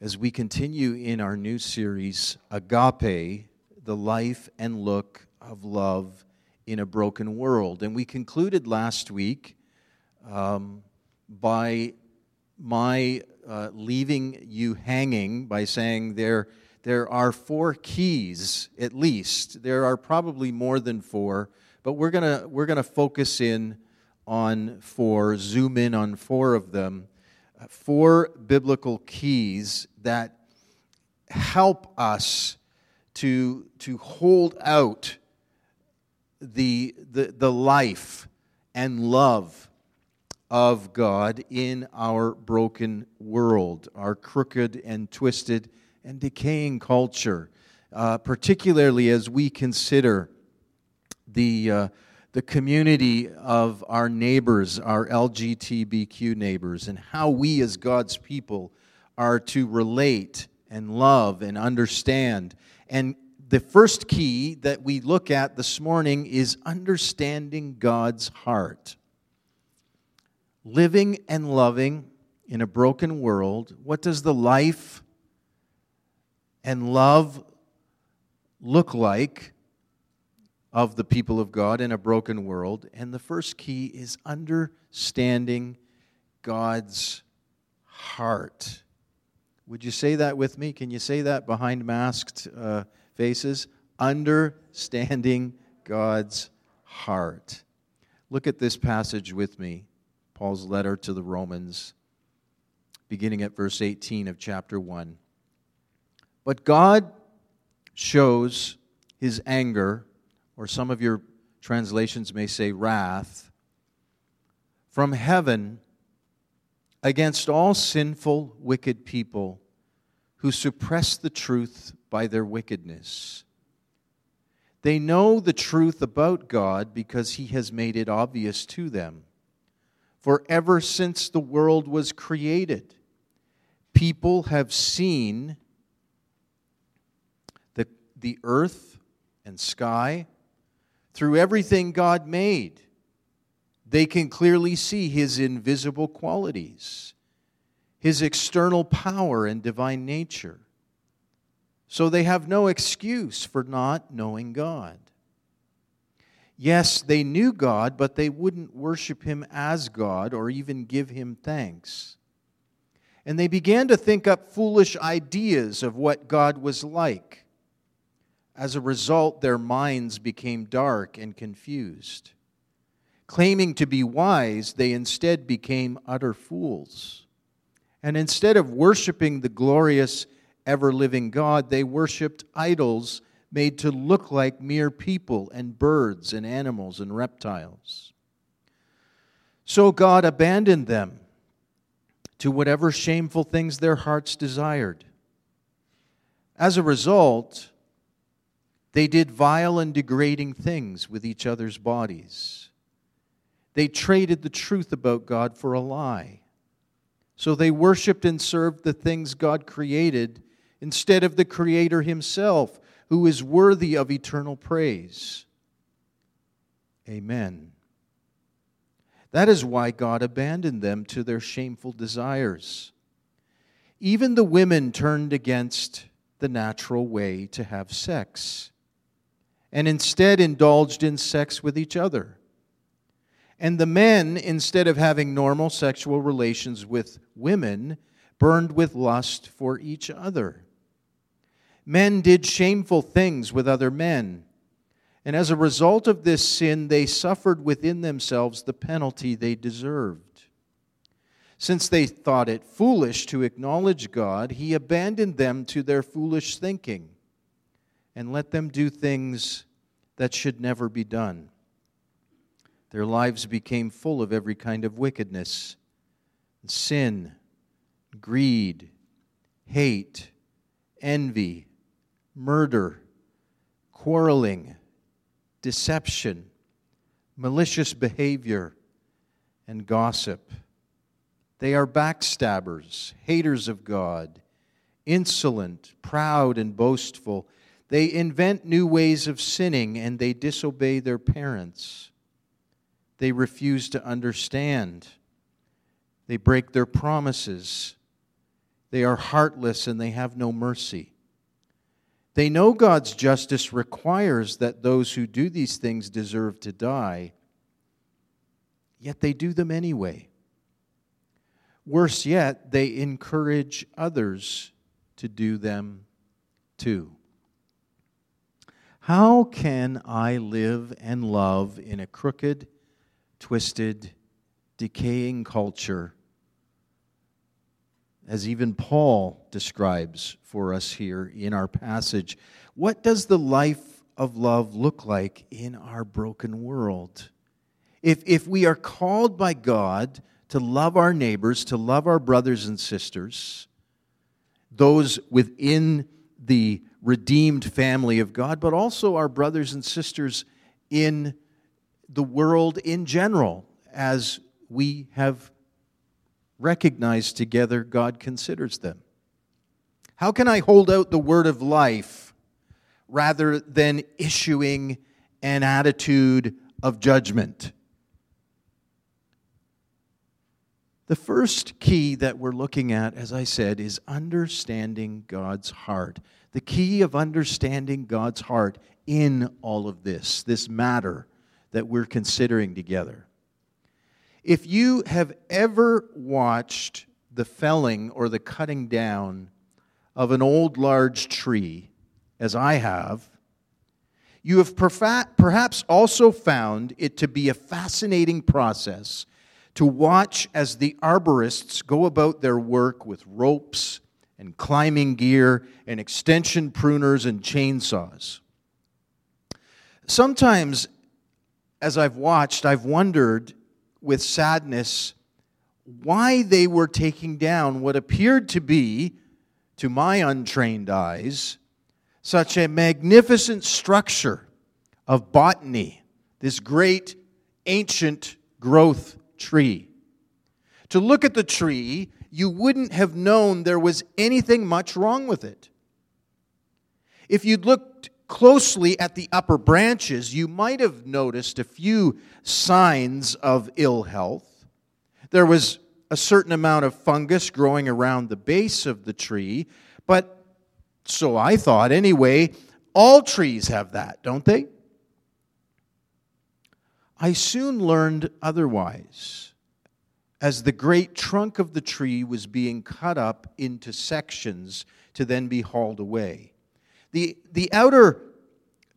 as we continue in our new series, Agape, the life and look of love in a broken world. And we concluded last week um, by my uh, leaving you hanging by saying there, there are four keys, at least. There are probably more than four, but we're going we're going to focus in on four, zoom in on four of them. Four biblical keys that help us to, to hold out the, the, the life and love of God in our broken world, our crooked and twisted and decaying culture, uh, particularly as we consider the, uh, the community of our neighbors, our LGBTQ neighbors, and how we as God's people are to relate and love and understand. And the first key that we look at this morning is understanding God's heart. Living and loving in a broken world, what does the life and love look like of the people of God in a broken world? And the first key is understanding God's heart. Would you say that with me? Can you say that behind masked uh, faces? Understanding God's heart. Look at this passage with me Paul's letter to the Romans, beginning at verse 18 of chapter 1. But God shows his anger, or some of your translations may say wrath, from heaven against all sinful, wicked people who suppress the truth by their wickedness. They know the truth about God because He has made it obvious to them. For ever since the world was created, people have seen the, the earth and sky through everything God made they can clearly see his invisible qualities, his external power and divine nature. So they have no excuse for not knowing God. Yes, they knew God, but they wouldn't worship him as God or even give him thanks. And they began to think up foolish ideas of what God was like. As a result, their minds became dark and confused. Claiming to be wise, they instead became utter fools. And instead of worshiping the glorious, ever living God, they worshiped idols made to look like mere people and birds and animals and reptiles. So God abandoned them to whatever shameful things their hearts desired. As a result, they did vile and degrading things with each other's bodies. They traded the truth about God for a lie. So they worshiped and served the things God created instead of the Creator Himself, who is worthy of eternal praise. Amen. That is why God abandoned them to their shameful desires. Even the women turned against the natural way to have sex and instead indulged in sex with each other. And the men, instead of having normal sexual relations with women, burned with lust for each other. Men did shameful things with other men. And as a result of this sin, they suffered within themselves the penalty they deserved. Since they thought it foolish to acknowledge God, He abandoned them to their foolish thinking and let them do things that should never be done. Their lives became full of every kind of wickedness, sin, greed, hate, envy, murder, quarreling, deception, malicious behavior, and gossip. They are backstabbers, haters of God, insolent, proud, and boastful. They invent new ways of sinning and they disobey their parents. They refuse to understand. They break their promises. They are heartless and they have no mercy. They know God's justice requires that those who do these things deserve to die, yet they do them anyway. Worse yet, they encourage others to do them too. How can I live and love in a crooked, twisted, decaying culture, as even Paul describes for us here in our passage? What does the life of love look like in our broken world? If, if we are called by God to love our neighbors, to love our brothers and sisters, those within the redeemed family of God, but also our brothers and sisters in the world in general, as we have recognized together God considers them. How can I hold out the word of life rather than issuing an attitude of judgment? The first key that we're looking at, as I said, is understanding God's heart. The key of understanding God's heart in all of this, this matter that we're considering together. If you have ever watched the felling or the cutting down of an old large tree, as I have, you have perhaps also found it to be a fascinating process to watch as the arborists go about their work with ropes and climbing gear and extension pruners and chainsaws. Sometimes, as I've watched, I've wondered with sadness why they were taking down what appeared to be, to my untrained eyes, such a magnificent structure of botany, this great ancient growth tree. To look at the tree, you wouldn't have known there was anything much wrong with it. If you'd looked closely at the upper branches, you might have noticed a few signs of ill health. There was a certain amount of fungus growing around the base of the tree, but so I thought anyway, all trees have that, don't they? I soon learned otherwise. As the great trunk of the tree was being cut up into sections to then be hauled away. The, the outer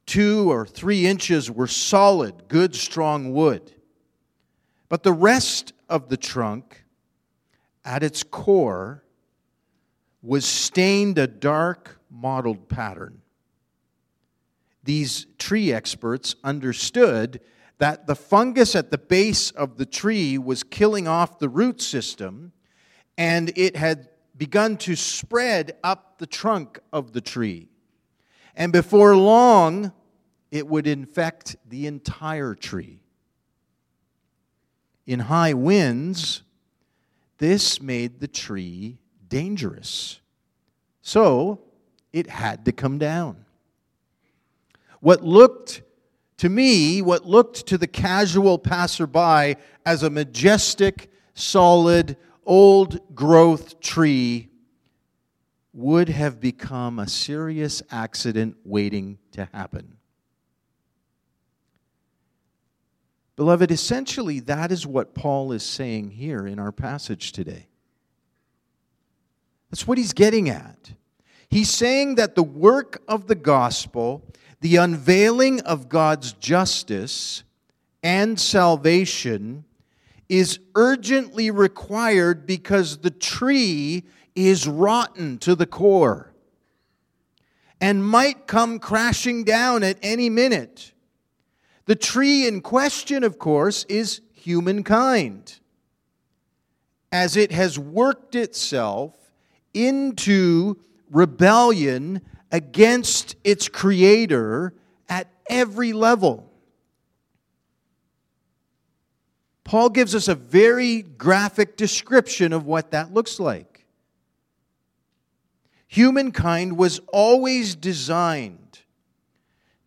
two or three inches were solid, good, strong wood. But the rest of the trunk, at its core, was stained a dark mottled pattern. These tree experts understood that the fungus at the base of the tree was killing off the root system and it had begun to spread up the trunk of the tree. And before long, it would infect the entire tree. In high winds, this made the tree dangerous. So it had to come down. What looked to me, what looked to the casual passerby as a majestic, solid, old growth tree would have become a serious accident waiting to happen. Beloved, essentially, that is what Paul is saying here in our passage today. That's what he's getting at. He's saying that the work of the gospel the unveiling of God's justice and salvation is urgently required because the tree is rotten to the core and might come crashing down at any minute. The tree in question, of course, is humankind, as it has worked itself into rebellion against its creator at every level. Paul gives us a very graphic description of what that looks like. Humankind was always designed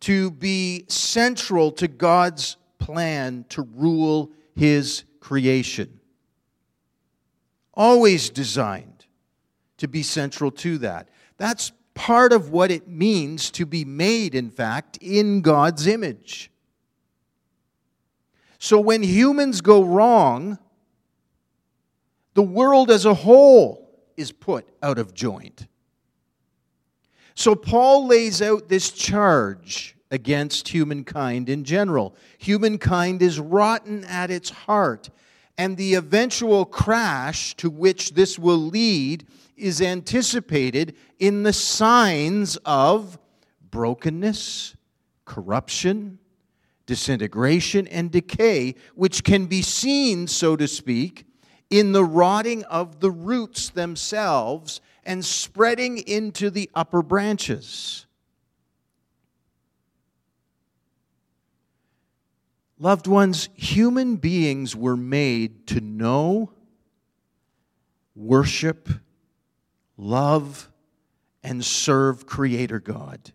to be central to God's plan to rule his creation. Always designed to be central to that. That's part of what it means to be made, in fact, in God's image. So when humans go wrong, the world as a whole is put out of joint. So Paul lays out this charge against humankind in general. Humankind is rotten at its heart, and the eventual crash to which this will lead is anticipated in the signs of brokenness, corruption, disintegration, and decay, which can be seen, so to speak, in the rotting of the roots themselves and spreading into the upper branches. Loved ones, human beings were made to know, worship, love, and serve Creator God.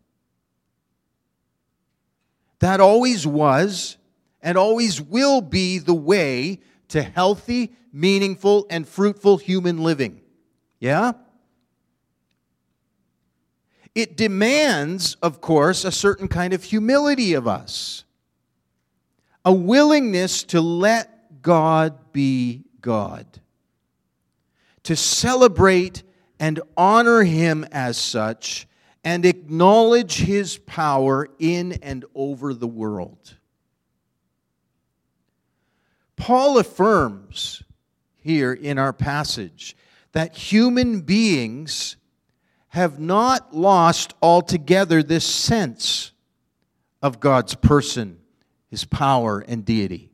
That always was and always will be the way to healthy, meaningful, and fruitful human living. Yeah? It demands, of course, a certain kind of humility of us, a willingness to let God be God, to celebrate and honor Him as such, and acknowledge His power in and over the world. Paul affirms here in our passage that human beings have not lost altogether this sense of God's person, His power, and deity.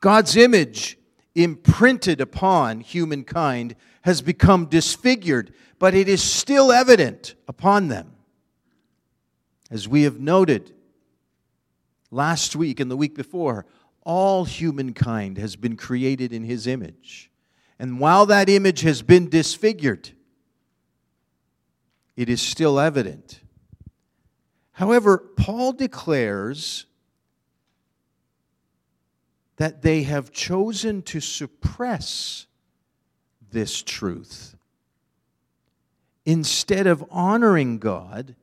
God's image imprinted upon humankind has become disfigured, but it is still evident upon them. As we have noted last week and the week before, all humankind has been created in his image. And while that image has been disfigured, it is still evident. However, Paul declares that they have chosen to suppress this truth instead of honoring God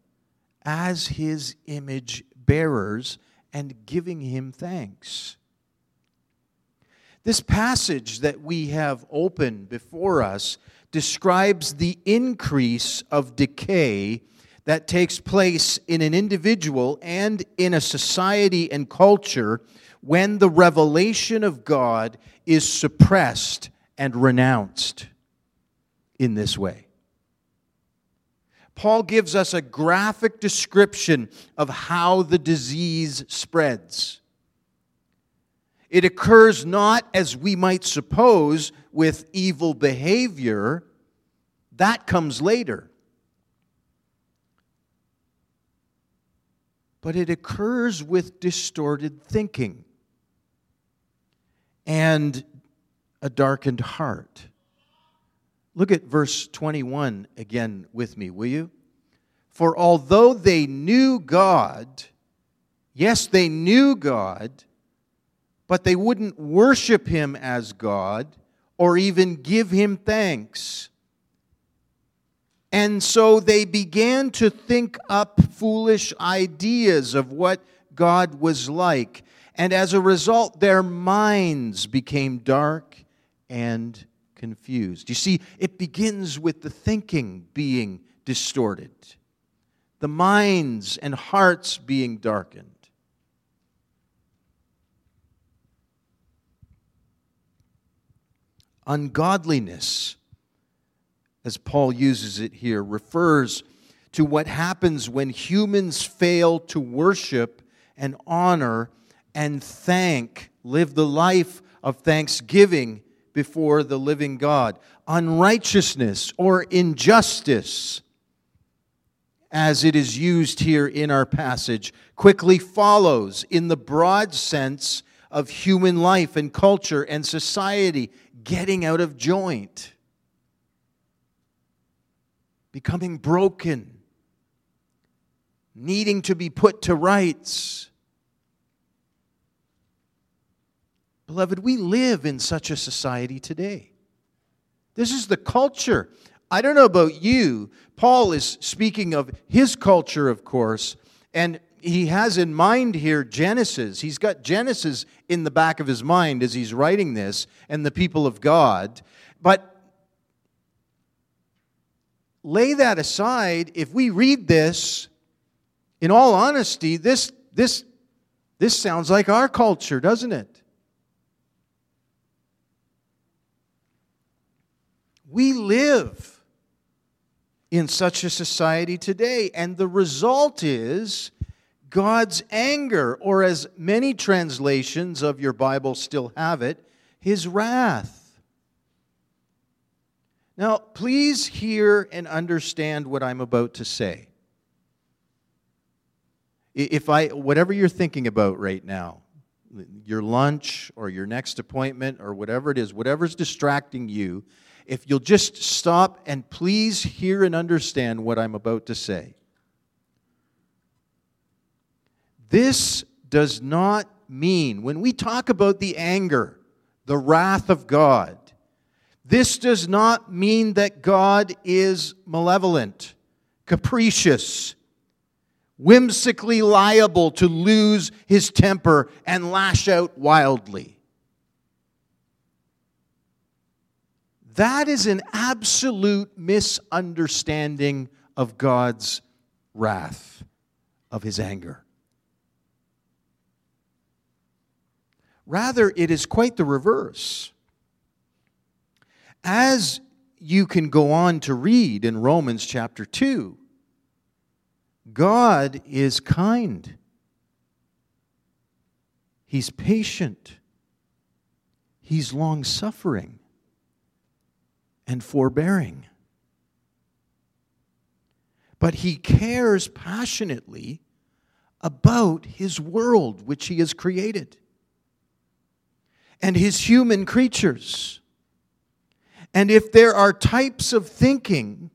as his image bearers and giving him thanks. This passage that we have open before us describes the increase of decay that takes place in an individual and in a society and culture when the revelation of God is suppressed and renounced in this way. Paul gives us a graphic description of how the disease spreads. It occurs not as we might suppose with evil behavior, that comes later. But it occurs with distorted thinking and a darkened heart. Look at verse 21 again with me, will you? For although they knew God, yes, they knew God, but they wouldn't worship him as God or even give him thanks. And so they began to think up foolish ideas of what God was like. And as a result, their minds became dark and confused. You see, it begins with the thinking being distorted, the minds and hearts being darkened. Ungodliness, as Paul uses it here, refers to what happens when humans fail to worship and honor and thank, live the life of thanksgiving before the living God. Unrighteousness or injustice, as it is used here in our passage, quickly follows in the broad sense of human life and culture and society getting out of joint, becoming broken, needing to be put to rights. Beloved, we live in such a society today. This is the culture I don't know about you. Paul is speaking of his culture, of course, and he has in mind here Genesis. He's got Genesis in the back of his mind as he's writing this and the people of God. But lay that aside. If we read this, in all honesty, this, this, this sounds like our culture, doesn't it? We live in such a society today, and the result is God's anger, or as many translations of your Bible still have it, his wrath. Now, please hear and understand what I'm about to say. If I, whatever you're thinking about right now, your lunch or your next appointment or whatever it is, whatever's distracting you, if you'll just stop and please hear and understand what I'm about to say. This does not mean, when we talk about the anger, the wrath of God, this does not mean that God is malevolent, capricious, whimsically liable to lose his temper and lash out wildly. That is an absolute misunderstanding of God's wrath, of his anger. Rather, it is quite the reverse. As you can go on to read in Romans chapter 2, God is kind. He's patient. He's long suffering and forbearing. But he cares passionately about his world, which he has created and his human creatures. And if there are types of thinking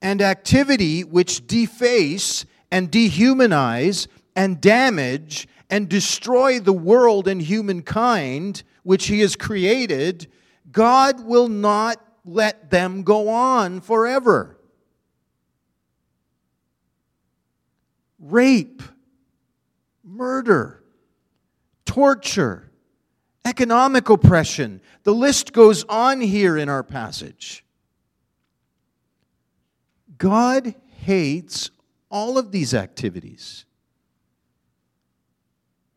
and activity which deface and dehumanize and damage and destroy the world and humankind which he has created, God will not let them go on forever. Rape, murder, torture, economic oppression. The list goes on here in our passage. God hates all of these activities.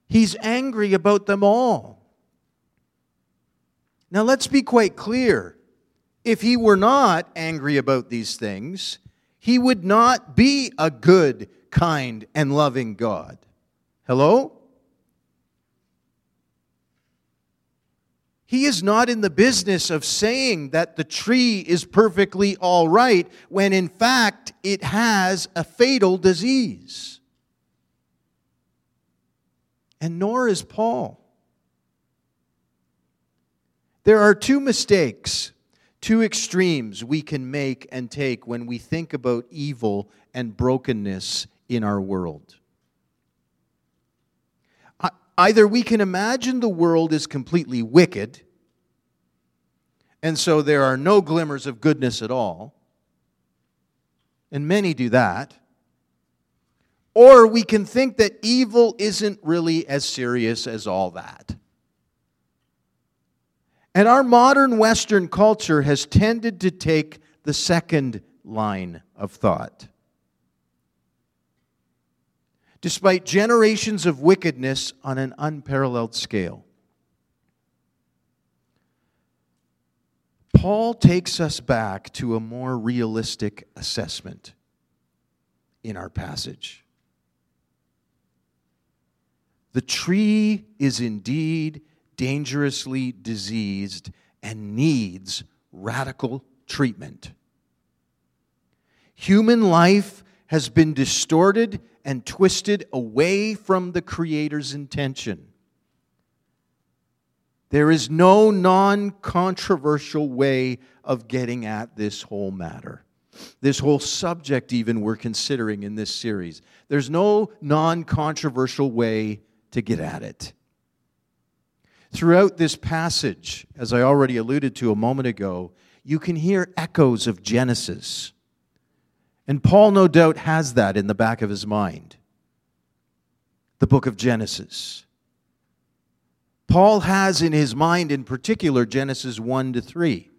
He's angry about them all. Now, let's be quite clear. If he were not angry about these things, he would not be a good, kind, and loving God. Hello? He is not in the business of saying that the tree is perfectly all right when in fact it has a fatal disease. And nor is Paul. There are two mistakes, two extremes we can make and take when we think about evil and brokenness in our world. Either we can imagine the world is completely wicked, and so there are no glimmers of goodness at all, and many do that. Or we can think that evil isn't really as serious as all that. And our modern Western culture has tended to take the second line of thought. despite generations of wickedness on an unparalleled scale. Paul takes us back to a more realistic assessment in our passage. The tree is indeed dangerously diseased and needs radical treatment. Human life has been distorted and twisted away from the Creator's intention. There is no non controversial way of getting at this whole matter. This whole subject, even we're considering in this series. There's no non controversial way to get at it. Throughout this passage, as I already alluded to a moment ago, you can hear echoes of Genesis. And Paul, no doubt, has that in the back of his mind the book of Genesis. Paul has in his mind, in particular, Genesis 1 to 3.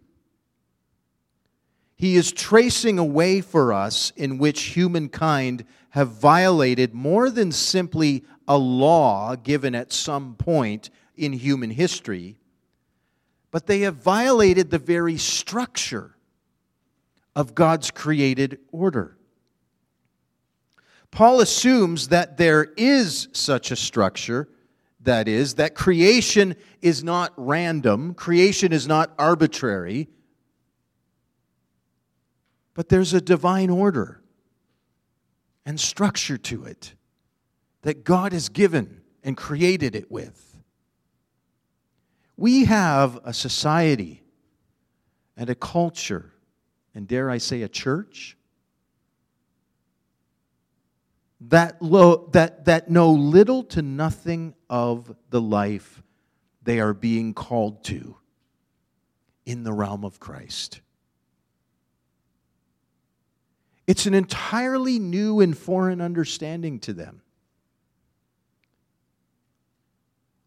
He is tracing a way for us in which humankind have violated more than simply a law given at some point in human history, but they have violated the very structure of God's created order. Paul assumes that there is such a structure, that is, that creation is not random, creation is not arbitrary, but there's a divine order and structure to it that God has given and created it with. We have a society and a culture, and dare I say, a church that, lo- that, that know little to nothing of the life they are being called to in the realm of Christ. It's an entirely new and foreign understanding to them.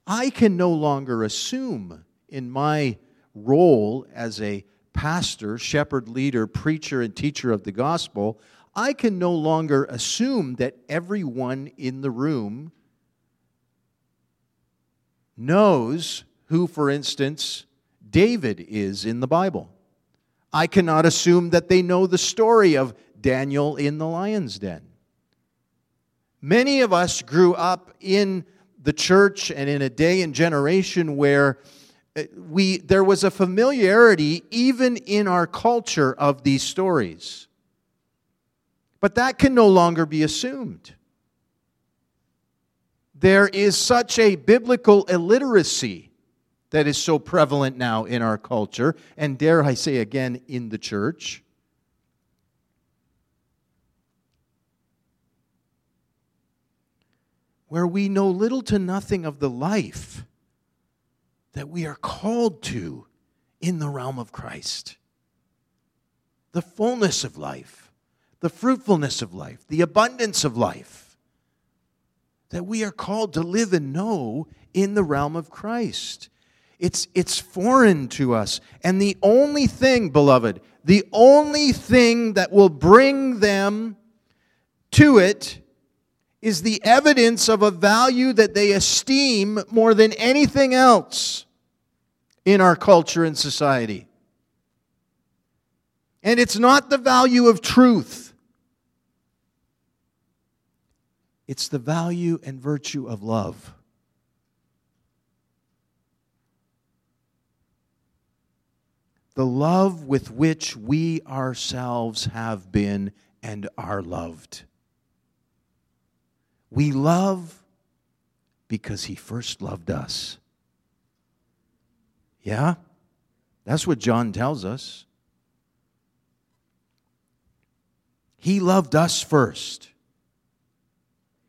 I can no longer assume in my role as a pastor, shepherd, leader, preacher, and teacher of the gospel, I can no longer assume that everyone in the room knows who, for instance, David is in the Bible. I cannot assume that they know the story of Daniel in the lion's den. Many of us grew up in the church and in a day and generation where uh, we, there was a familiarity, even in our culture, of these stories. But that can no longer be assumed. There is such a biblical illiteracy that is so prevalent now in our culture, and dare I say again, in the church. Where we know little to nothing of the life that we are called to in the realm of Christ. The fullness of life the fruitfulness of life, the abundance of life that we are called to live and know in the realm of Christ. It's, it's foreign to us. And the only thing, beloved, the only thing that will bring them to it is the evidence of a value that they esteem more than anything else in our culture and society. And it's not the value of truth. It's the value and virtue of love. The love with which we ourselves have been and are loved. We love because He first loved us. Yeah? That's what John tells us. He loved us first.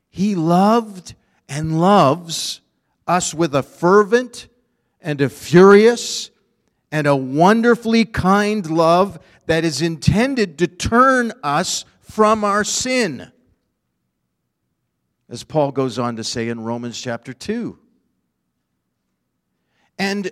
He loved and loves us with a fervent and a furious and a wonderfully kind love that is intended to turn us from our sin. As Paul goes on to say in Romans chapter 2. And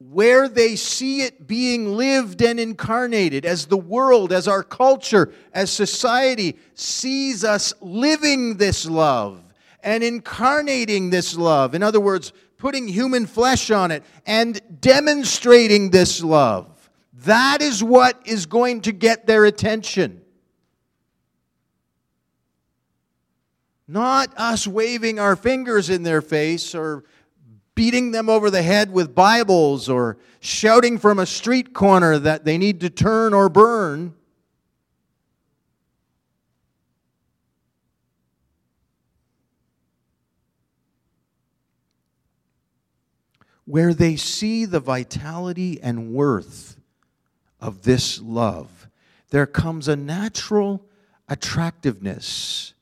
where they see it being lived and incarnated, as the world, as our culture, as society sees us living this love and incarnating this love. In other words, putting human flesh on it and demonstrating this love. That is what is going to get their attention. Not us waving our fingers in their face or beating them over the head with Bibles or shouting from a street corner that they need to turn or burn. Where they see the vitality and worth of this love, there comes a natural attractiveness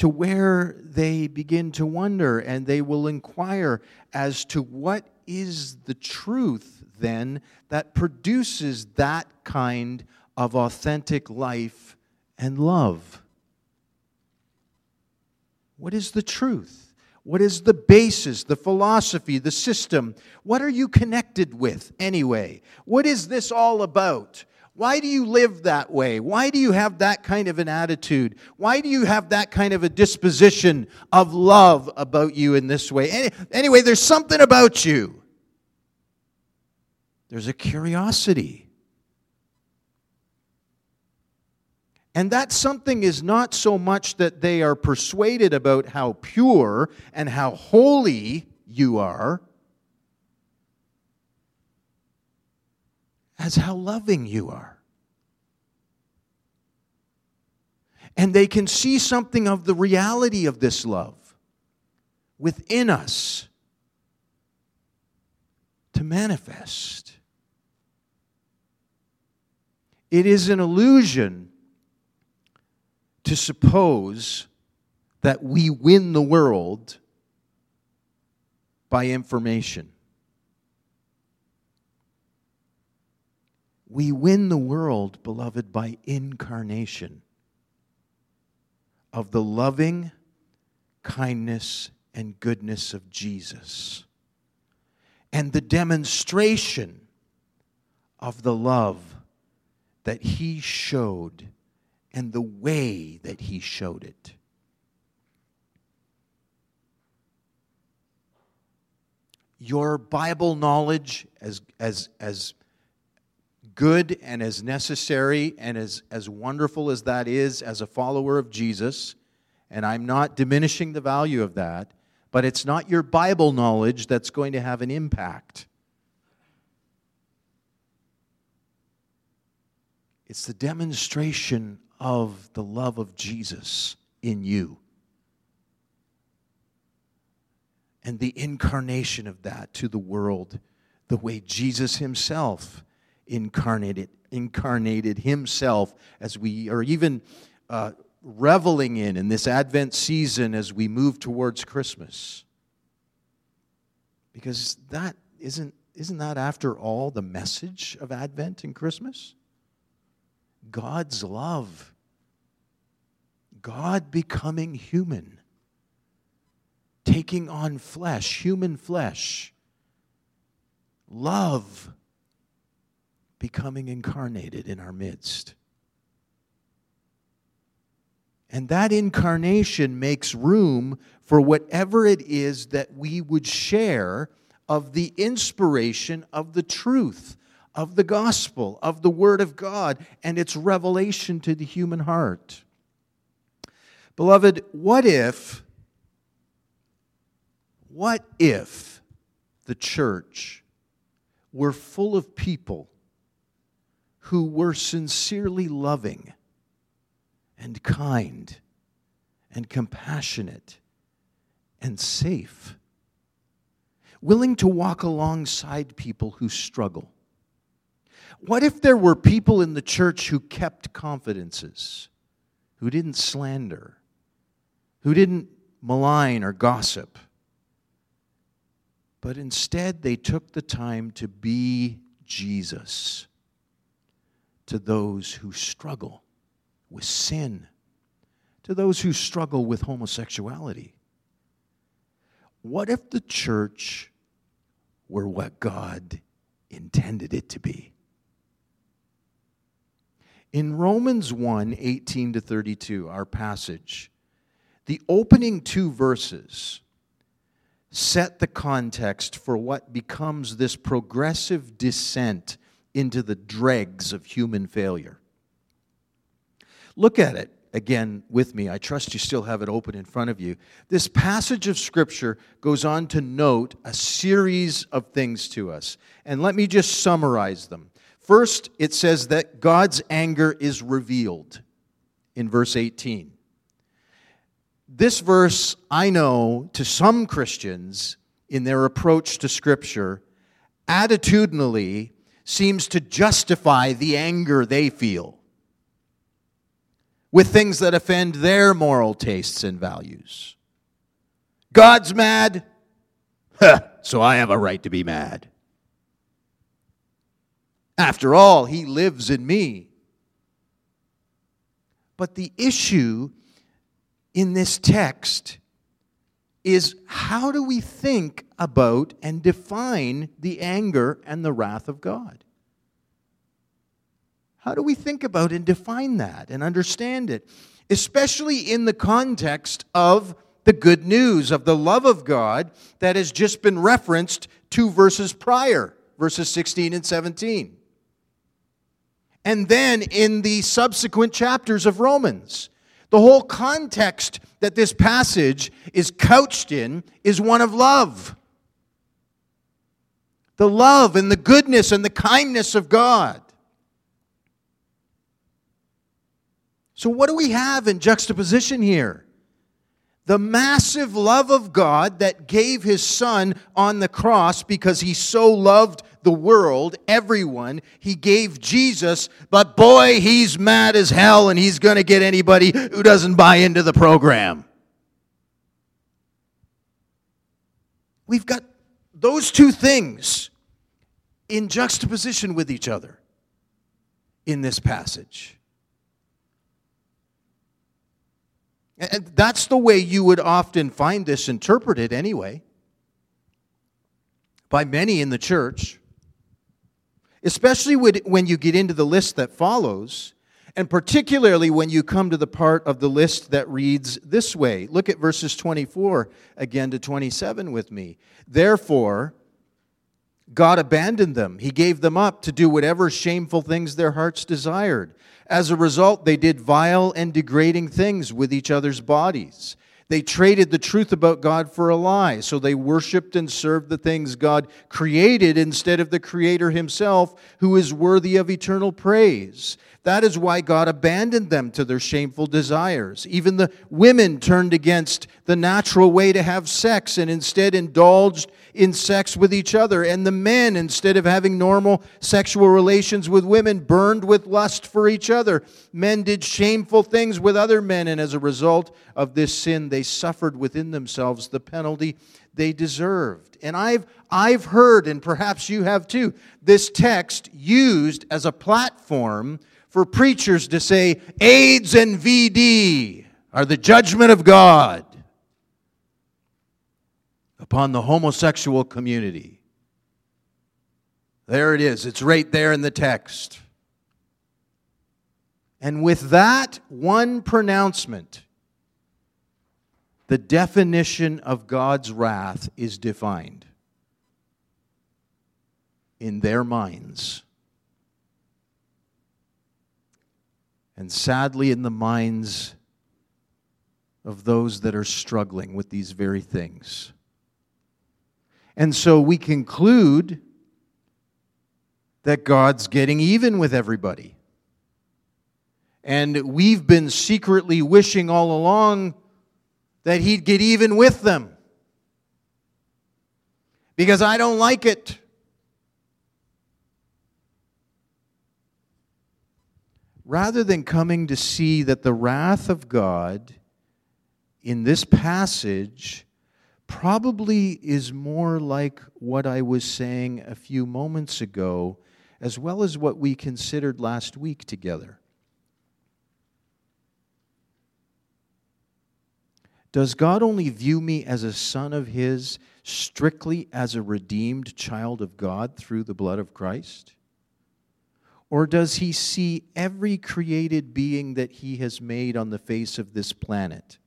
to where they begin to wonder and they will inquire as to what is the truth then that produces that kind of authentic life and love? What is the truth? What is the basis, the philosophy, the system? What are you connected with anyway? What is this all about? Why do you live that way? Why do you have that kind of an attitude? Why do you have that kind of a disposition of love about you in this way? Anyway, there's something about you. There's a curiosity. And that something is not so much that they are persuaded about how pure and how holy you are, as how loving you are. And they can see something of the reality of this love within us to manifest. It is an illusion to suppose that we win the world by information. We win the world, beloved, by incarnation of the loving kindness and goodness of Jesus and the demonstration of the love that he showed and the way that he showed it. Your Bible knowledge, as, as, as good and as necessary and as, as wonderful as that is as a follower of Jesus, and I'm not diminishing the value of that, but it's not your Bible knowledge that's going to have an impact. It's the demonstration of the love of Jesus in you. And the incarnation of that to the world, the way Jesus himself incarnated, incarnated himself as we are even uh, reveling in in this Advent season as we move towards Christmas. Because that isn't, isn't that, after all, the message of Advent and Christmas? God's love. God becoming human, taking on flesh, human flesh. Love becoming incarnated in our midst. And that incarnation makes room for whatever it is that we would share of the inspiration of the truth of the gospel, of the Word of God, and its revelation to the human heart. Beloved, what if, what if the church were full of people who were sincerely loving and kind and compassionate and safe, willing to walk alongside people who struggle? What if there were people in the church who kept confidences, who didn't slander, who didn't malign or gossip, but instead they took the time to be Jesus to those who struggle with sin, to those who struggle with homosexuality? What if the church were what God intended it to be? In Romans 1 18 to 32, our passage, the opening two verses set the context for what becomes this progressive descent into the dregs of human failure. Look at it again with me. I trust you still have it open in front of you. This passage of Scripture goes on to note a series of things to us. And let me just summarize them. First, it says that God's anger is revealed in verse 18. This verse, I know, to some Christians, in their approach to Scripture, attitudinally seems to justify the anger they feel with things that offend their moral tastes and values. God's mad? so I have a right to be mad. After all, he lives in me. But the issue in this text is how do we think about and define the anger and the wrath of God? How do we think about and define that and understand it? Especially in the context of the good news of the love of God that has just been referenced two verses prior, verses 16 and 17. And then in the subsequent chapters of Romans. The whole context that this passage is couched in is one of love. The love and the goodness and the kindness of God. So, what do we have in juxtaposition here? The massive love of God that gave his son on the cross because he so loved the world, everyone. He gave Jesus, but boy, he's mad as hell and he's going to get anybody who doesn't buy into the program. We've got those two things in juxtaposition with each other in this passage. And that's the way you would often find this interpreted anyway, by many in the church, especially when you get into the list that follows, and particularly when you come to the part of the list that reads this way. Look at verses 24 again to 27 with me. Therefore, God abandoned them. He gave them up to do whatever shameful things their hearts desired. As a result, they did vile and degrading things with each other's bodies. They traded the truth about God for a lie, so they worshiped and served the things God created instead of the Creator Himself, who is worthy of eternal praise. That is why God abandoned them to their shameful desires. Even the women turned against the natural way to have sex and instead indulged in sex with each other. And the men, instead of having normal sexual relations with women, burned with lust for each other. Men did shameful things with other men, and as a result of this sin, they suffered within themselves the penalty they deserved. And I've, I've heard, and perhaps you have too, this text used as a platform for preachers to say AIDS and VD are the judgment of God upon the homosexual community. There it is. It's right there in the text. And with that one pronouncement, the definition of God's wrath is defined in their minds. And sadly, in the minds of those that are struggling with these very things. And so we conclude that God's getting even with everybody. And we've been secretly wishing all along that He'd get even with them. Because I don't like it. Rather than coming to see that the wrath of God in this passage probably is more like what I was saying a few moments ago, as well as what we considered last week together. Does God only view me as a son of His strictly as a redeemed child of God through the blood of Christ? Or does He see every created being that He has made on the face of this planet?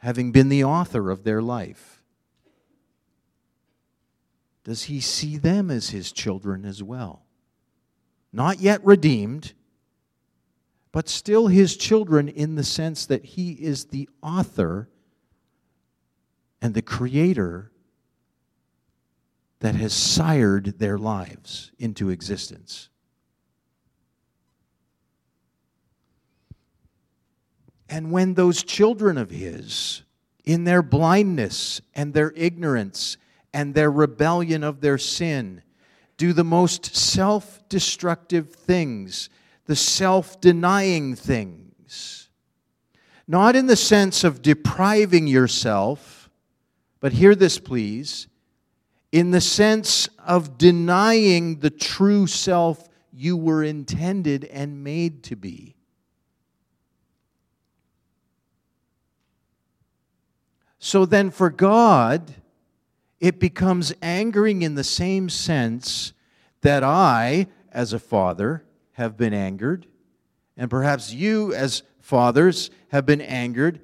having been the author of their life? Does he see them as his children as well? Not yet redeemed, but still his children in the sense that he is the author and the creator that has sired their lives into existence. And when those children of his, in their blindness and their ignorance and their rebellion of their sin, do the most self destructive things, the self denying things. Not in the sense of depriving yourself, but hear this, please, in the sense of denying the true self you were intended and made to be. So then, for God, it becomes angering in the same sense that I, as a father, have been angered, and perhaps you, as fathers, have been angered,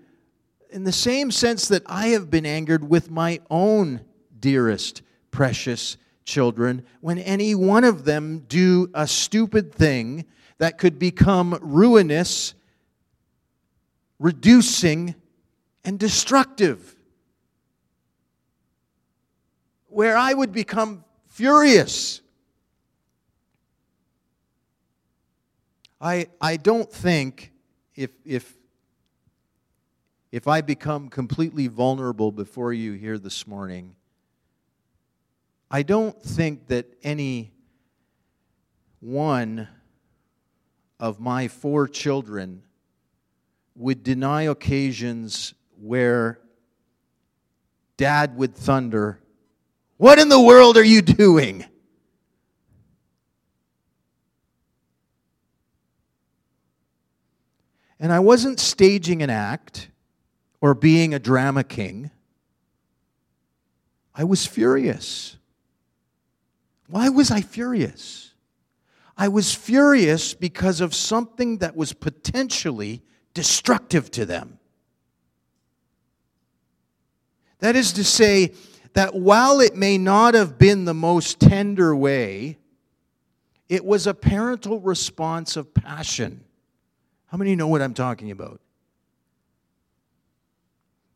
in the same sense that I have been angered with my own dearest, precious children when any one of them do a stupid thing that could become ruinous, reducing, and destructive. Where I would become furious. I, I don't think if, if, if I become completely vulnerable before you here this morning, I don't think that any one of my four children would deny occasions where dad would thunder, What in the world are you doing? And I wasn't staging an act or being a drama king. I was furious. Why was I furious? I was furious because of something that was potentially destructive to them. That is to say, that while it may not have been the most tender way, it was a parental response of passion. How many know what I'm talking about?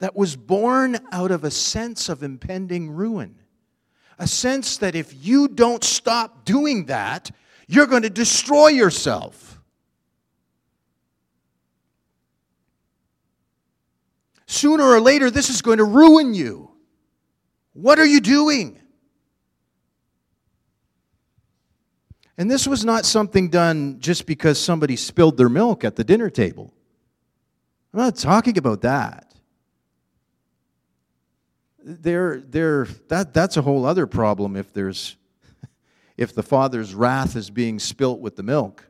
That was born out of a sense of impending ruin a sense that if you don't stop doing that, you're going to destroy yourself. Sooner or later, this is going to ruin you. What are you doing? And this was not something done just because somebody spilled their milk at the dinner table. I'm not talking about that there, there, that, that's a whole other problem if there's if the father's wrath is being spilt with the milk.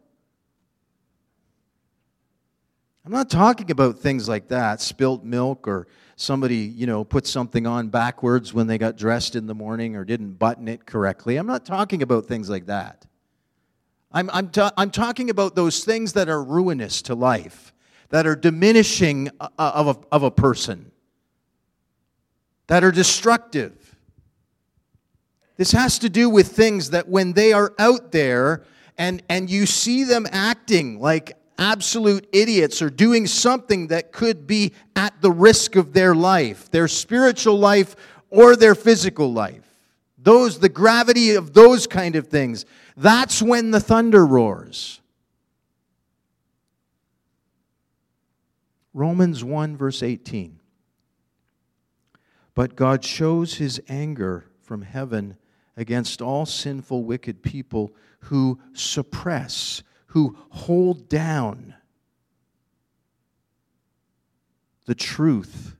I'm not talking about things like that, spilt milk or somebody, you know, put something on backwards when they got dressed in the morning or didn't button it correctly. I'm not talking about things like that. I'm, I'm, ta- I'm talking about those things that are ruinous to life, that are diminishing uh, of a, of a person that are destructive. This has to do with things that when they are out there and, and you see them acting like absolute idiots or doing something that could be at the risk of their life, their spiritual life or their physical life. Those, the gravity of those kind of things, that's when the thunder roars. Romans 1, verse 18. But God shows his anger from heaven against all sinful, wicked people who suppress, who hold down the truth,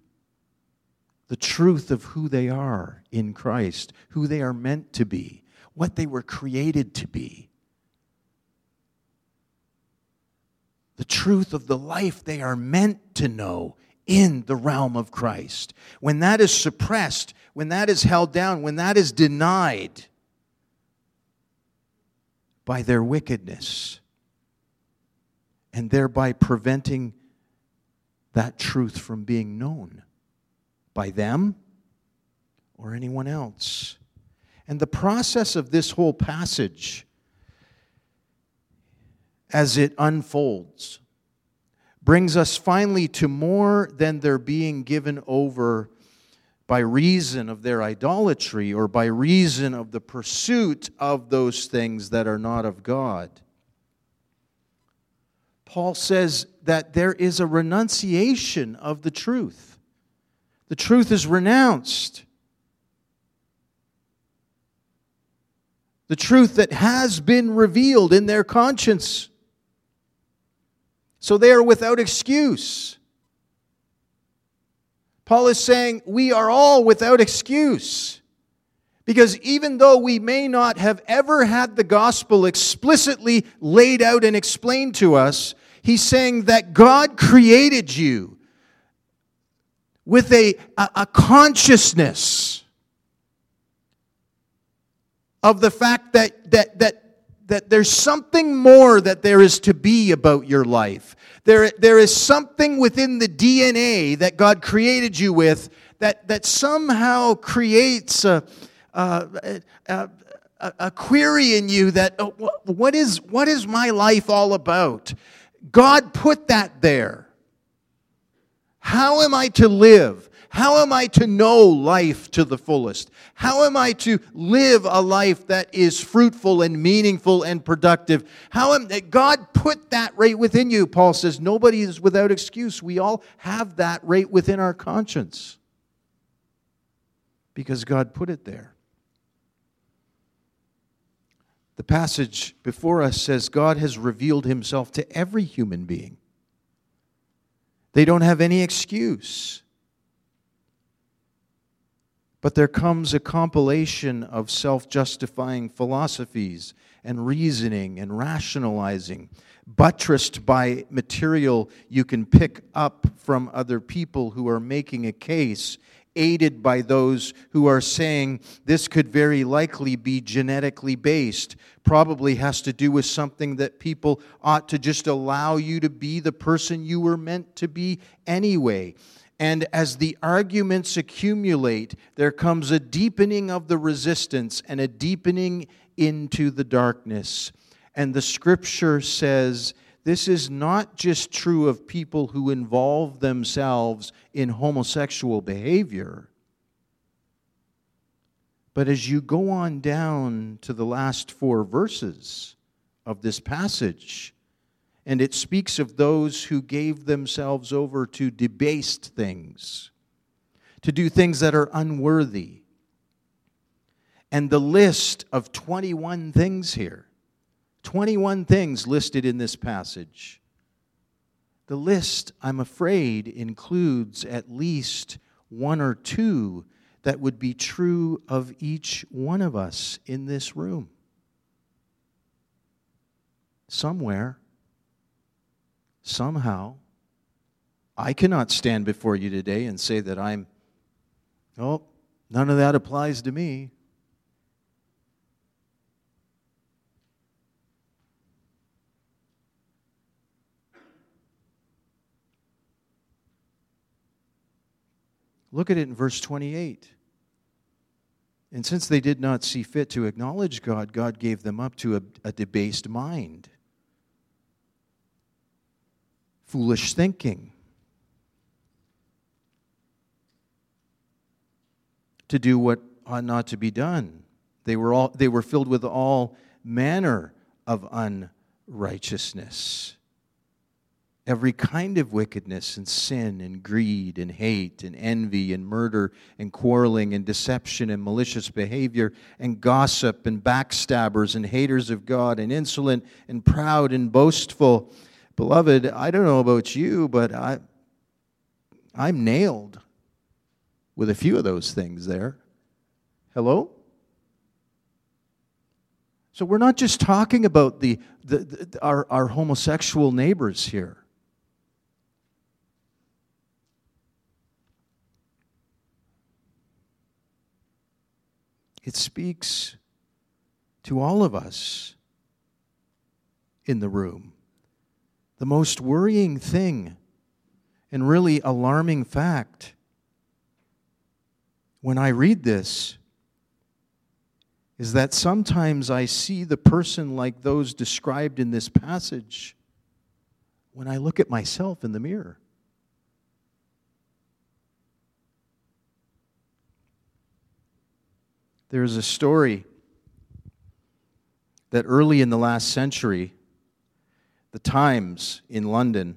the truth of who they are in Christ, who they are meant to be, what they were created to be. The truth of the life they are meant to know in the realm of Christ. When that is suppressed, when that is held down, when that is denied by their wickedness, and thereby preventing that truth from being known by them or anyone else. And the process of this whole passage, as it unfolds, brings us finally to more than their being given over by reason of their idolatry or by reason of the pursuit of those things that are not of God. Paul says that there is a renunciation of the truth. The truth is renounced. The truth that has been revealed in their conscience. So they are without excuse. Paul is saying we are all without excuse Because even though we may not have ever had the gospel explicitly laid out and explained to us, he's saying that God created you with a, a, a consciousness of the fact that, that, that, that there's something more that there is to be about your life. There, there is something within the DNA that God created you with that, that somehow creates a, a, a, a query in you that oh, what, is, what is my life all about? God put that there. How am I to live? How am I to know life to the fullest? How am I to live a life that is fruitful and meaningful and productive? How am God put that right within you? Paul says nobody is without excuse. We all have that right within our conscience because God put it there. The passage before us says God has revealed himself to every human being. They don't have any excuse. But there comes a compilation of self justifying philosophies and reasoning and rationalizing, buttressed by material you can pick up from other people who are making a case, aided by those who are saying this could very likely be genetically based. Probably has to do with something that people ought to just allow you to be the person you were meant to be anyway. And as the arguments accumulate, there comes a deepening of the resistance and a deepening into the darkness. And the scripture says this is not just true of people who involve themselves in homosexual behavior. But as you go on down to the last four verses of this passage, and it speaks of those who gave themselves over to debased things, to do things that are unworthy. And the list of 21 things here, 21 things listed in this passage. The list, I'm afraid, includes at least one or two that would be true of each one of us in this room. Somewhere somehow, I cannot stand before you today and say that I'm, oh, none of that applies to me. Look at it in verse 28. And since they did not see fit to acknowledge God, God gave them up to a, a debased mind foolish thinking. To do what ought not to be done. They were, all, they were filled with all manner of unrighteousness. Every kind of wickedness and sin and greed and hate and envy and murder and quarreling and deception and malicious behavior and gossip and backstabbers and haters of God and insolent and proud and boastful Beloved, I don't know about you, but I, I'm nailed with a few of those things there. Hello? So we're not just talking about the, the, the, our, our homosexual neighbors here. It speaks to all of us in the room. The most worrying thing and really alarming fact when I read this is that sometimes I see the person like those described in this passage when I look at myself in the mirror. There's a story that early in the last century, the Times in London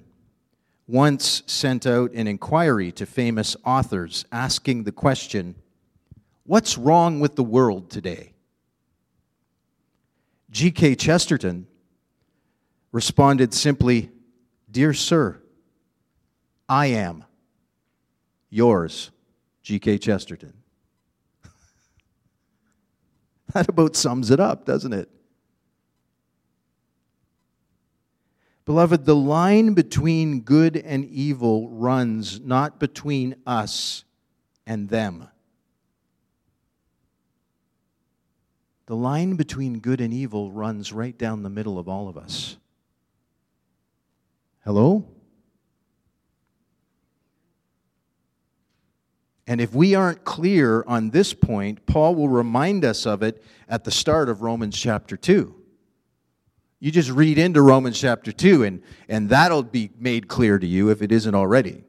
once sent out an inquiry to famous authors asking the question What's wrong with the world today? G.K. Chesterton responded simply Dear Sir, I am yours, G.K. Chesterton. That about sums it up, doesn't it? Beloved, the line between good and evil runs not between us and them. The line between good and evil runs right down the middle of all of us. Hello? And if we aren't clear on this point, Paul will remind us of it at the start of Romans chapter 2. You just read into Romans chapter 2, and, and that'll be made clear to you if it isn't already.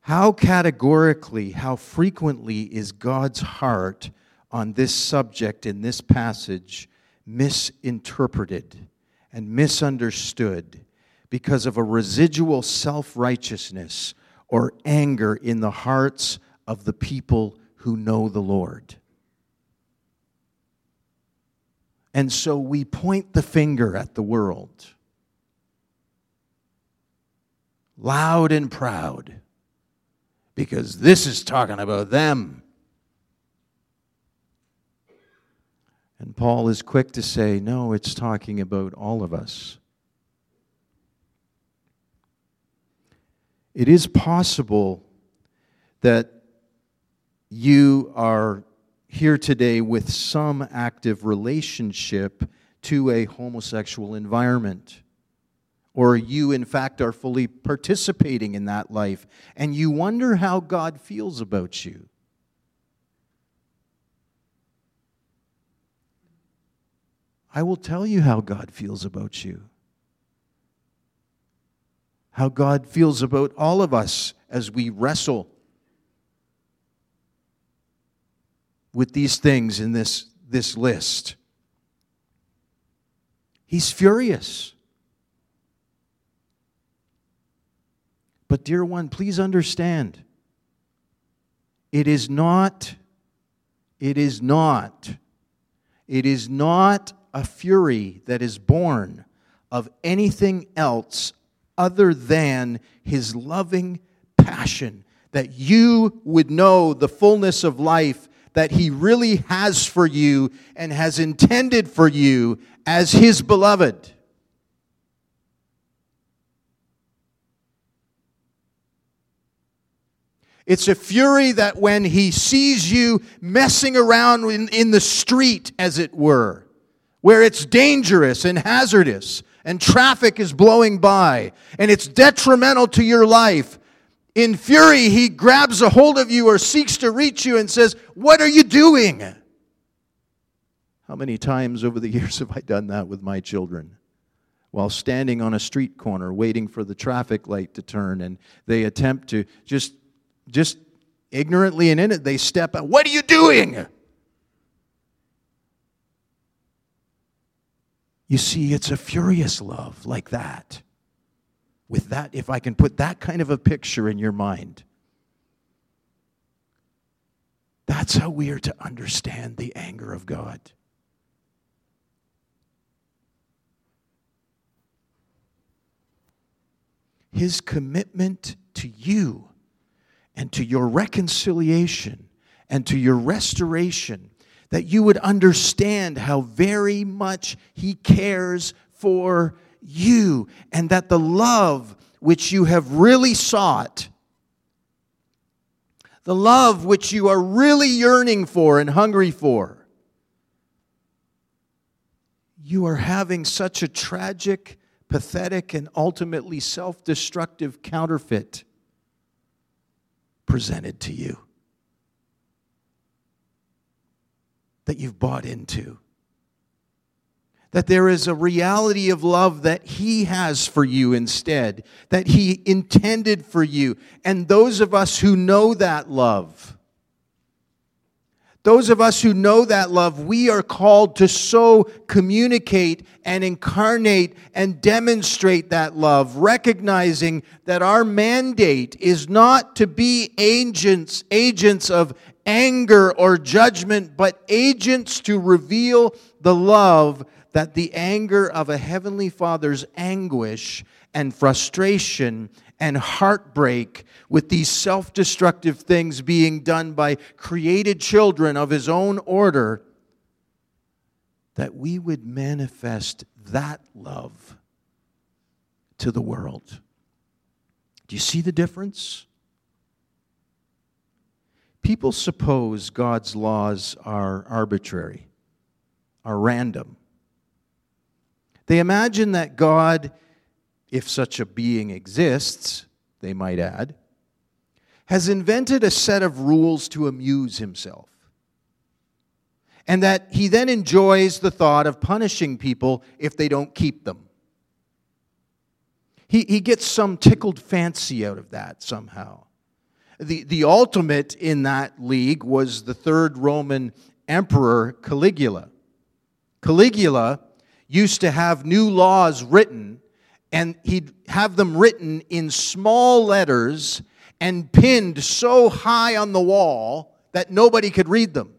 How categorically, how frequently is God's heart on this subject in this passage misinterpreted and misunderstood because of a residual self righteousness or anger in the hearts of the people who know the Lord? And so we point the finger at the world, loud and proud, because this is talking about them. And Paul is quick to say, no, it's talking about all of us. It is possible that you are here today with some active relationship to a homosexual environment. Or you, in fact, are fully participating in that life, and you wonder how God feels about you. I will tell you how God feels about you. How God feels about all of us as we wrestle with these things in this, this list. He's furious. But, dear one, please understand it is not, it is not, it is not a fury that is born of anything else other than his loving passion that you would know the fullness of life that He really has for you and has intended for you as His beloved. It's a fury that when he sees you messing around in, in the street, as it were, where it's dangerous and hazardous, and traffic is blowing by, and it's detrimental to your life, in fury, he grabs a hold of you or seeks to reach you and says, What are you doing? How many times over the years have I done that with my children? While standing on a street corner waiting for the traffic light to turn, and they attempt to just, just ignorantly and in it, they step out. What are you doing? You see, it's a furious love like that with that, if I can put that kind of a picture in your mind, that's how we are to understand the anger of God. His commitment to you and to your reconciliation and to your restoration, that you would understand how very much He cares for you, and that the love which you have really sought, the love which you are really yearning for and hungry for, you are having such a tragic, pathetic, and ultimately self destructive counterfeit presented to you that you've bought into that there is a reality of love that He has for you instead, that He intended for you. And those of us who know that love, those of us who know that love, we are called to so communicate and incarnate and demonstrate that love, recognizing that our mandate is not to be agents, agents of anger or judgment, but agents to reveal the love that the anger of a heavenly father's anguish and frustration and heartbreak with these self destructive things being done by created children of his own order, that we would manifest that love to the world. Do you see the difference? People suppose God's laws are arbitrary, are random. They imagine that God if such a being exists, they might add, has invented a set of rules to amuse himself. And that he then enjoys the thought of punishing people if they don't keep them. He, he gets some tickled fancy out of that somehow. The, the ultimate in that league was the third Roman emperor, Caligula. Caligula used to have new laws written and he'd have them written in small letters and pinned so high on the wall that nobody could read them.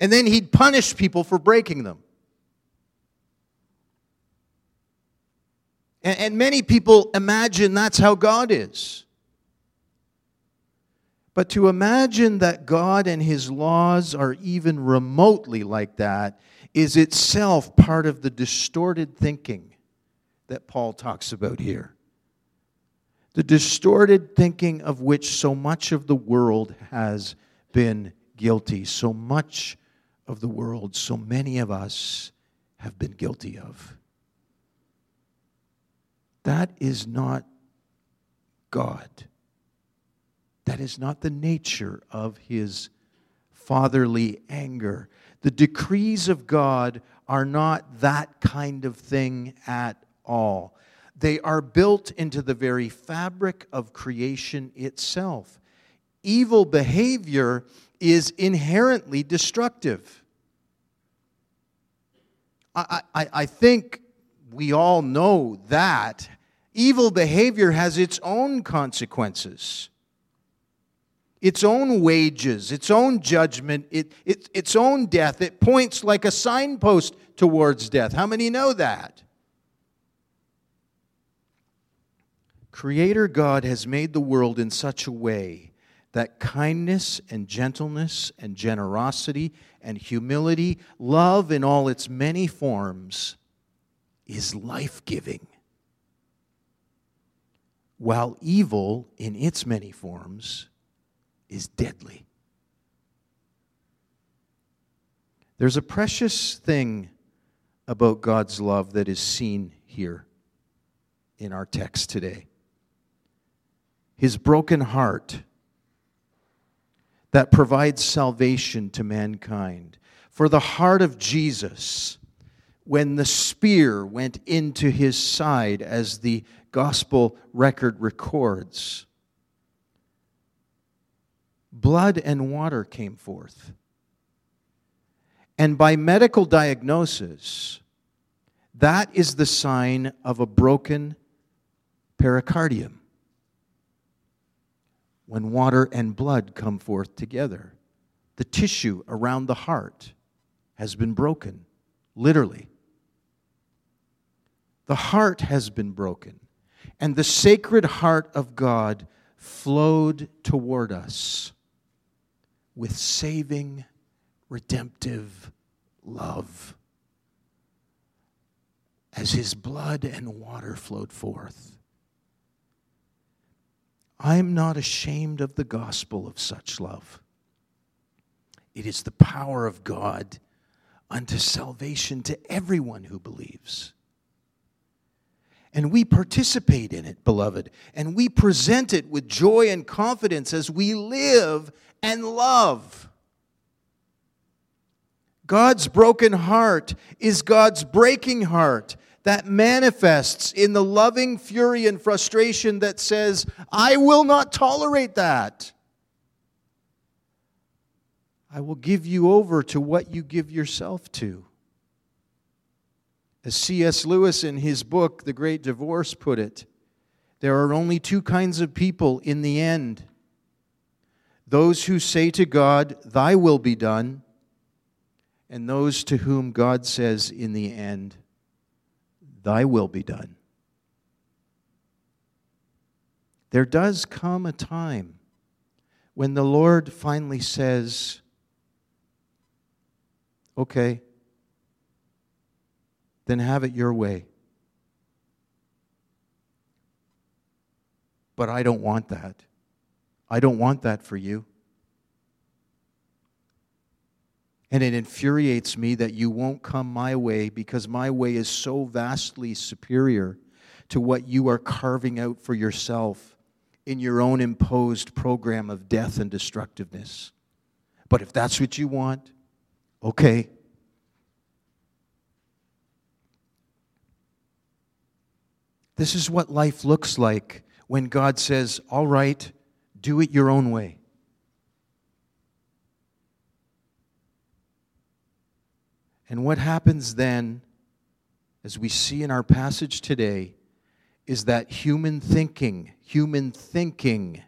And then he'd punish people for breaking them. And, and many people imagine that's how God is. But to imagine that God and his laws are even remotely like that is itself part of the distorted thinking that Paul talks about here. The distorted thinking of which so much of the world has been guilty. So much of the world, so many of us have been guilty of. That is not God. That is not the nature of his fatherly anger. The decrees of God are not that kind of thing at all. They are built into the very fabric of creation itself. Evil behavior is inherently destructive. I, I, I think we all know that. Evil behavior has its own consequences its own wages, its own judgment, it, it, its own death. It points like a signpost towards death. How many know that? Creator God has made the world in such a way that kindness and gentleness and generosity and humility, love in all its many forms, is life giving. While evil in its many forms is deadly. There's a precious thing about God's love that is seen here in our text today. His broken heart that provides salvation to mankind. For the heart of Jesus, when the spear went into his side, as the gospel record records, blood and water came forth. And by medical diagnosis, that is the sign of a broken pericardium. When water and blood come forth together, the tissue around the heart has been broken, literally. The heart has been broken, and the sacred heart of God flowed toward us with saving, redemptive love as his blood and water flowed forth. I am not ashamed of the gospel of such love. It is the power of God unto salvation to everyone who believes. And we participate in it, beloved, and we present it with joy and confidence as we live and love. God's broken heart is God's breaking heart that manifests in the loving fury and frustration that says, I will not tolerate that. I will give you over to what you give yourself to. As C.S. Lewis in his book, The Great Divorce, put it, there are only two kinds of people in the end those who say to God, Thy will be done, and those to whom God says in the end, Thy will be done. There does come a time when the Lord finally says, Okay, then have it your way. But I don't want that. I don't want that for you. And it infuriates me that you won't come my way because my way is so vastly superior to what you are carving out for yourself in your own imposed program of death and destructiveness. But if that's what you want, okay. This is what life looks like when God says, All right, do it your own way. And what happens then, as we see in our passage today, is that human thinking, human thinking,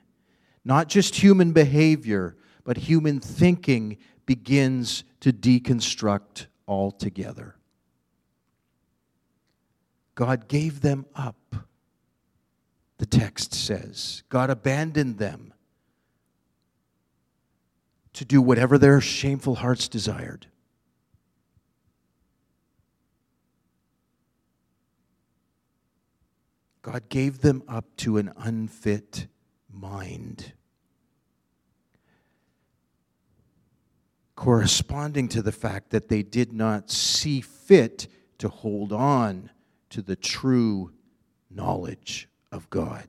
not just human behavior, but human thinking begins to deconstruct altogether. God gave them up, the text says. God abandoned them to do whatever their shameful hearts desired. God gave them up to an unfit mind. Corresponding to the fact that they did not see fit to hold on to the true knowledge of God.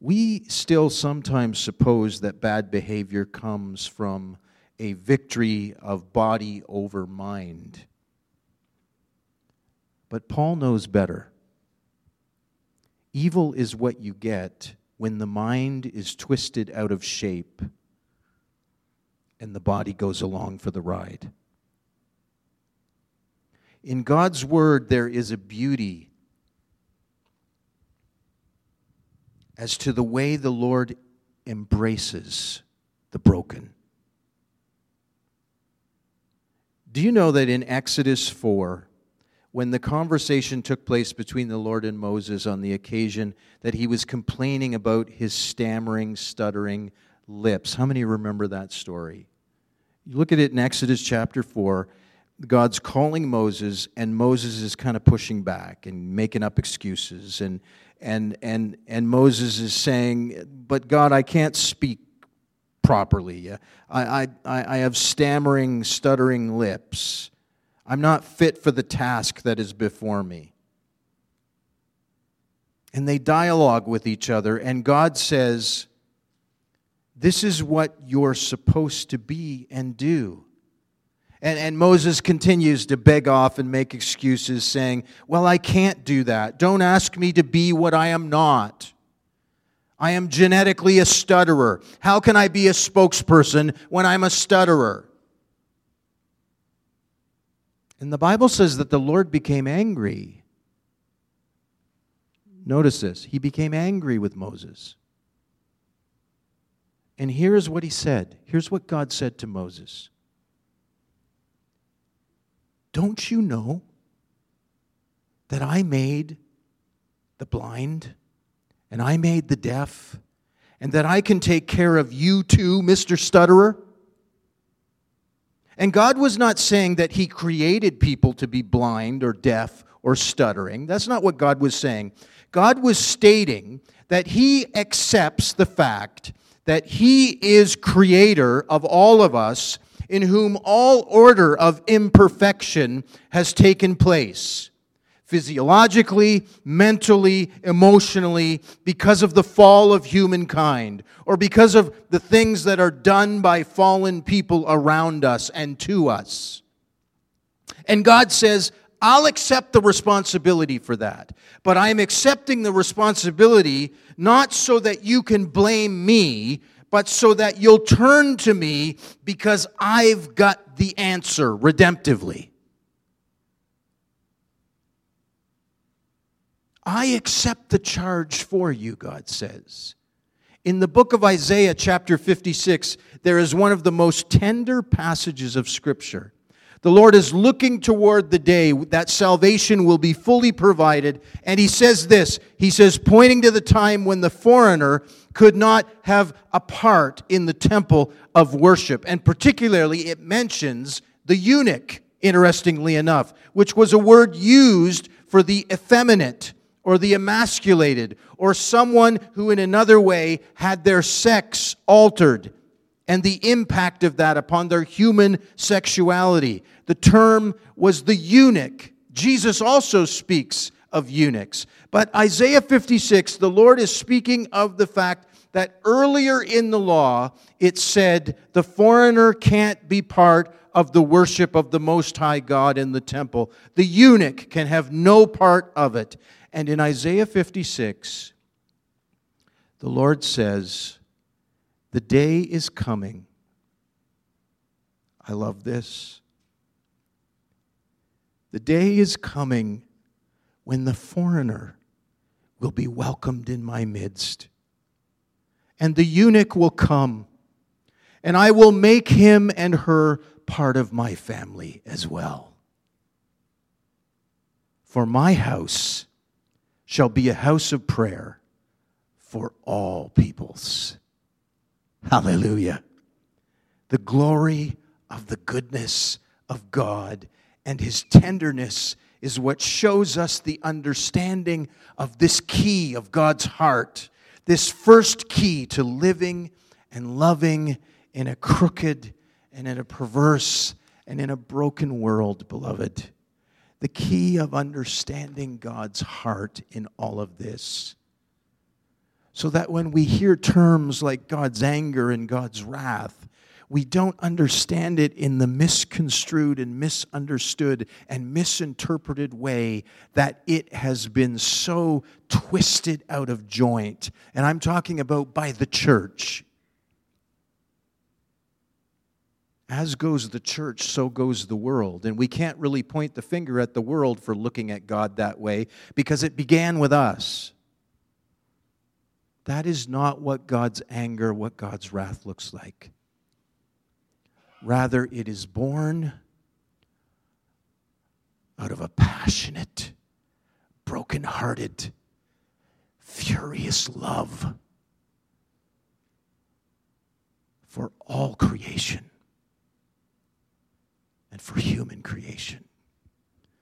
We still sometimes suppose that bad behavior comes from a victory of body over mind. But Paul knows better. Evil is what you get when the mind is twisted out of shape and the body goes along for the ride. In God's Word, there is a beauty as to the way the Lord embraces the broken. Do you know that in Exodus 4, when the conversation took place between the Lord and Moses on the occasion that he was complaining about his stammering, stuttering lips. How many remember that story? You look at it in Exodus chapter 4. God's calling Moses, and Moses is kind of pushing back and making up excuses. And, and, and, and Moses is saying, But God, I can't speak properly. I, I, I have stammering, stuttering lips. I'm not fit for the task that is before me. And they dialogue with each other, and God says, This is what you're supposed to be and do. And, and Moses continues to beg off and make excuses, saying, Well, I can't do that. Don't ask me to be what I am not. I am genetically a stutterer. How can I be a spokesperson when I'm a stutterer? And the Bible says that the Lord became angry. Notice this. He became angry with Moses. And here's what he said. Here's what God said to Moses Don't you know that I made the blind and I made the deaf and that I can take care of you too, Mr. Stutterer? And God was not saying that He created people to be blind or deaf or stuttering. That's not what God was saying. God was stating that He accepts the fact that He is creator of all of us, in whom all order of imperfection has taken place physiologically, mentally, emotionally, because of the fall of humankind, or because of the things that are done by fallen people around us and to us. And God says, I'll accept the responsibility for that. But I'm accepting the responsibility not so that you can blame me, but so that you'll turn to me because I've got the answer redemptively. I accept the charge for you, God says. In the book of Isaiah, chapter 56, there is one of the most tender passages of Scripture. The Lord is looking toward the day that salvation will be fully provided. And He says this He says, pointing to the time when the foreigner could not have a part in the temple of worship. And particularly, it mentions the eunuch, interestingly enough, which was a word used for the effeminate or the emasculated or someone who in another way had their sex altered and the impact of that upon their human sexuality. The term was the eunuch. Jesus also speaks of eunuchs. But Isaiah 56, the Lord is speaking of the fact that earlier in the law it said the foreigner can't be part of the worship of the Most High God in the temple. The eunuch can have no part of it. And in Isaiah 56, the Lord says, The day is coming. I love this. The day is coming when the foreigner will be welcomed in my midst. And the eunuch will come, and I will make him and her part of my family as well. For my house shall be a house of prayer for all peoples. Hallelujah. The glory of the goodness of God and his tenderness is what shows us the understanding of this key of God's heart, this first key to living and loving in a crooked and in a perverse and in a broken world, beloved the key of understanding God's heart in all of this. So that when we hear terms like God's anger and God's wrath, we don't understand it in the misconstrued and misunderstood and misinterpreted way that it has been so twisted out of joint. And I'm talking about by the church. as goes the church, so goes the world. And we can't really point the finger at the world for looking at God that way because it began with us. That is not what God's anger, what God's wrath looks like. Rather, it is born out of a passionate, broken-hearted, furious love for all creation and for human creation.